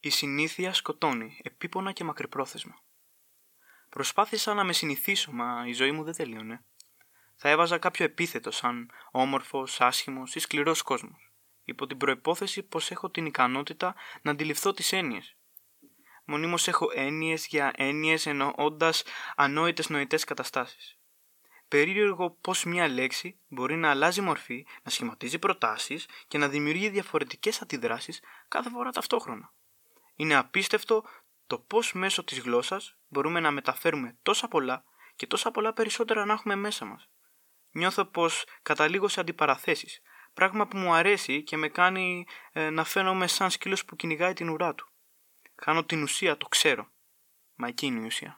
Η συνήθεια σκοτώνει, επίπονα και μακρυπρόθεσμα. Προσπάθησα να με συνηθίσω, μα η ζωή μου δεν τελείωνε. Θα έβαζα κάποιο επίθετο σαν όμορφος, άσχημος ή σκληρός κόσμος, υπό την προπόθεση πως έχω την ικανότητα να αντιληφθώ τις έννοιες. Μονίμως έχω έννοιες για έννοιες εννοώντας ανόητες νοητές καταστάσεις. Περίεργο πώ μια λέξη μπορεί να αλλάζει μορφή, να σχηματίζει προτάσεις και να δημιουργεί διαφορετικές αντιδράσεις κάθε φορά ταυτόχρονα. Είναι απίστευτο το πώς μέσω της γλώσσας μπορούμε να μεταφέρουμε τόσα πολλά και τόσα πολλά περισσότερα να έχουμε μέσα μας. Νιώθω πως καταλήγω σε αντιπαραθέσεις, πράγμα που μου αρέσει και με κάνει ε, να φαίνομαι σαν σκύλος που κυνηγάει την ουρά του. Χάνω την ουσία, το ξέρω. Μα εκεί είναι η ουσία.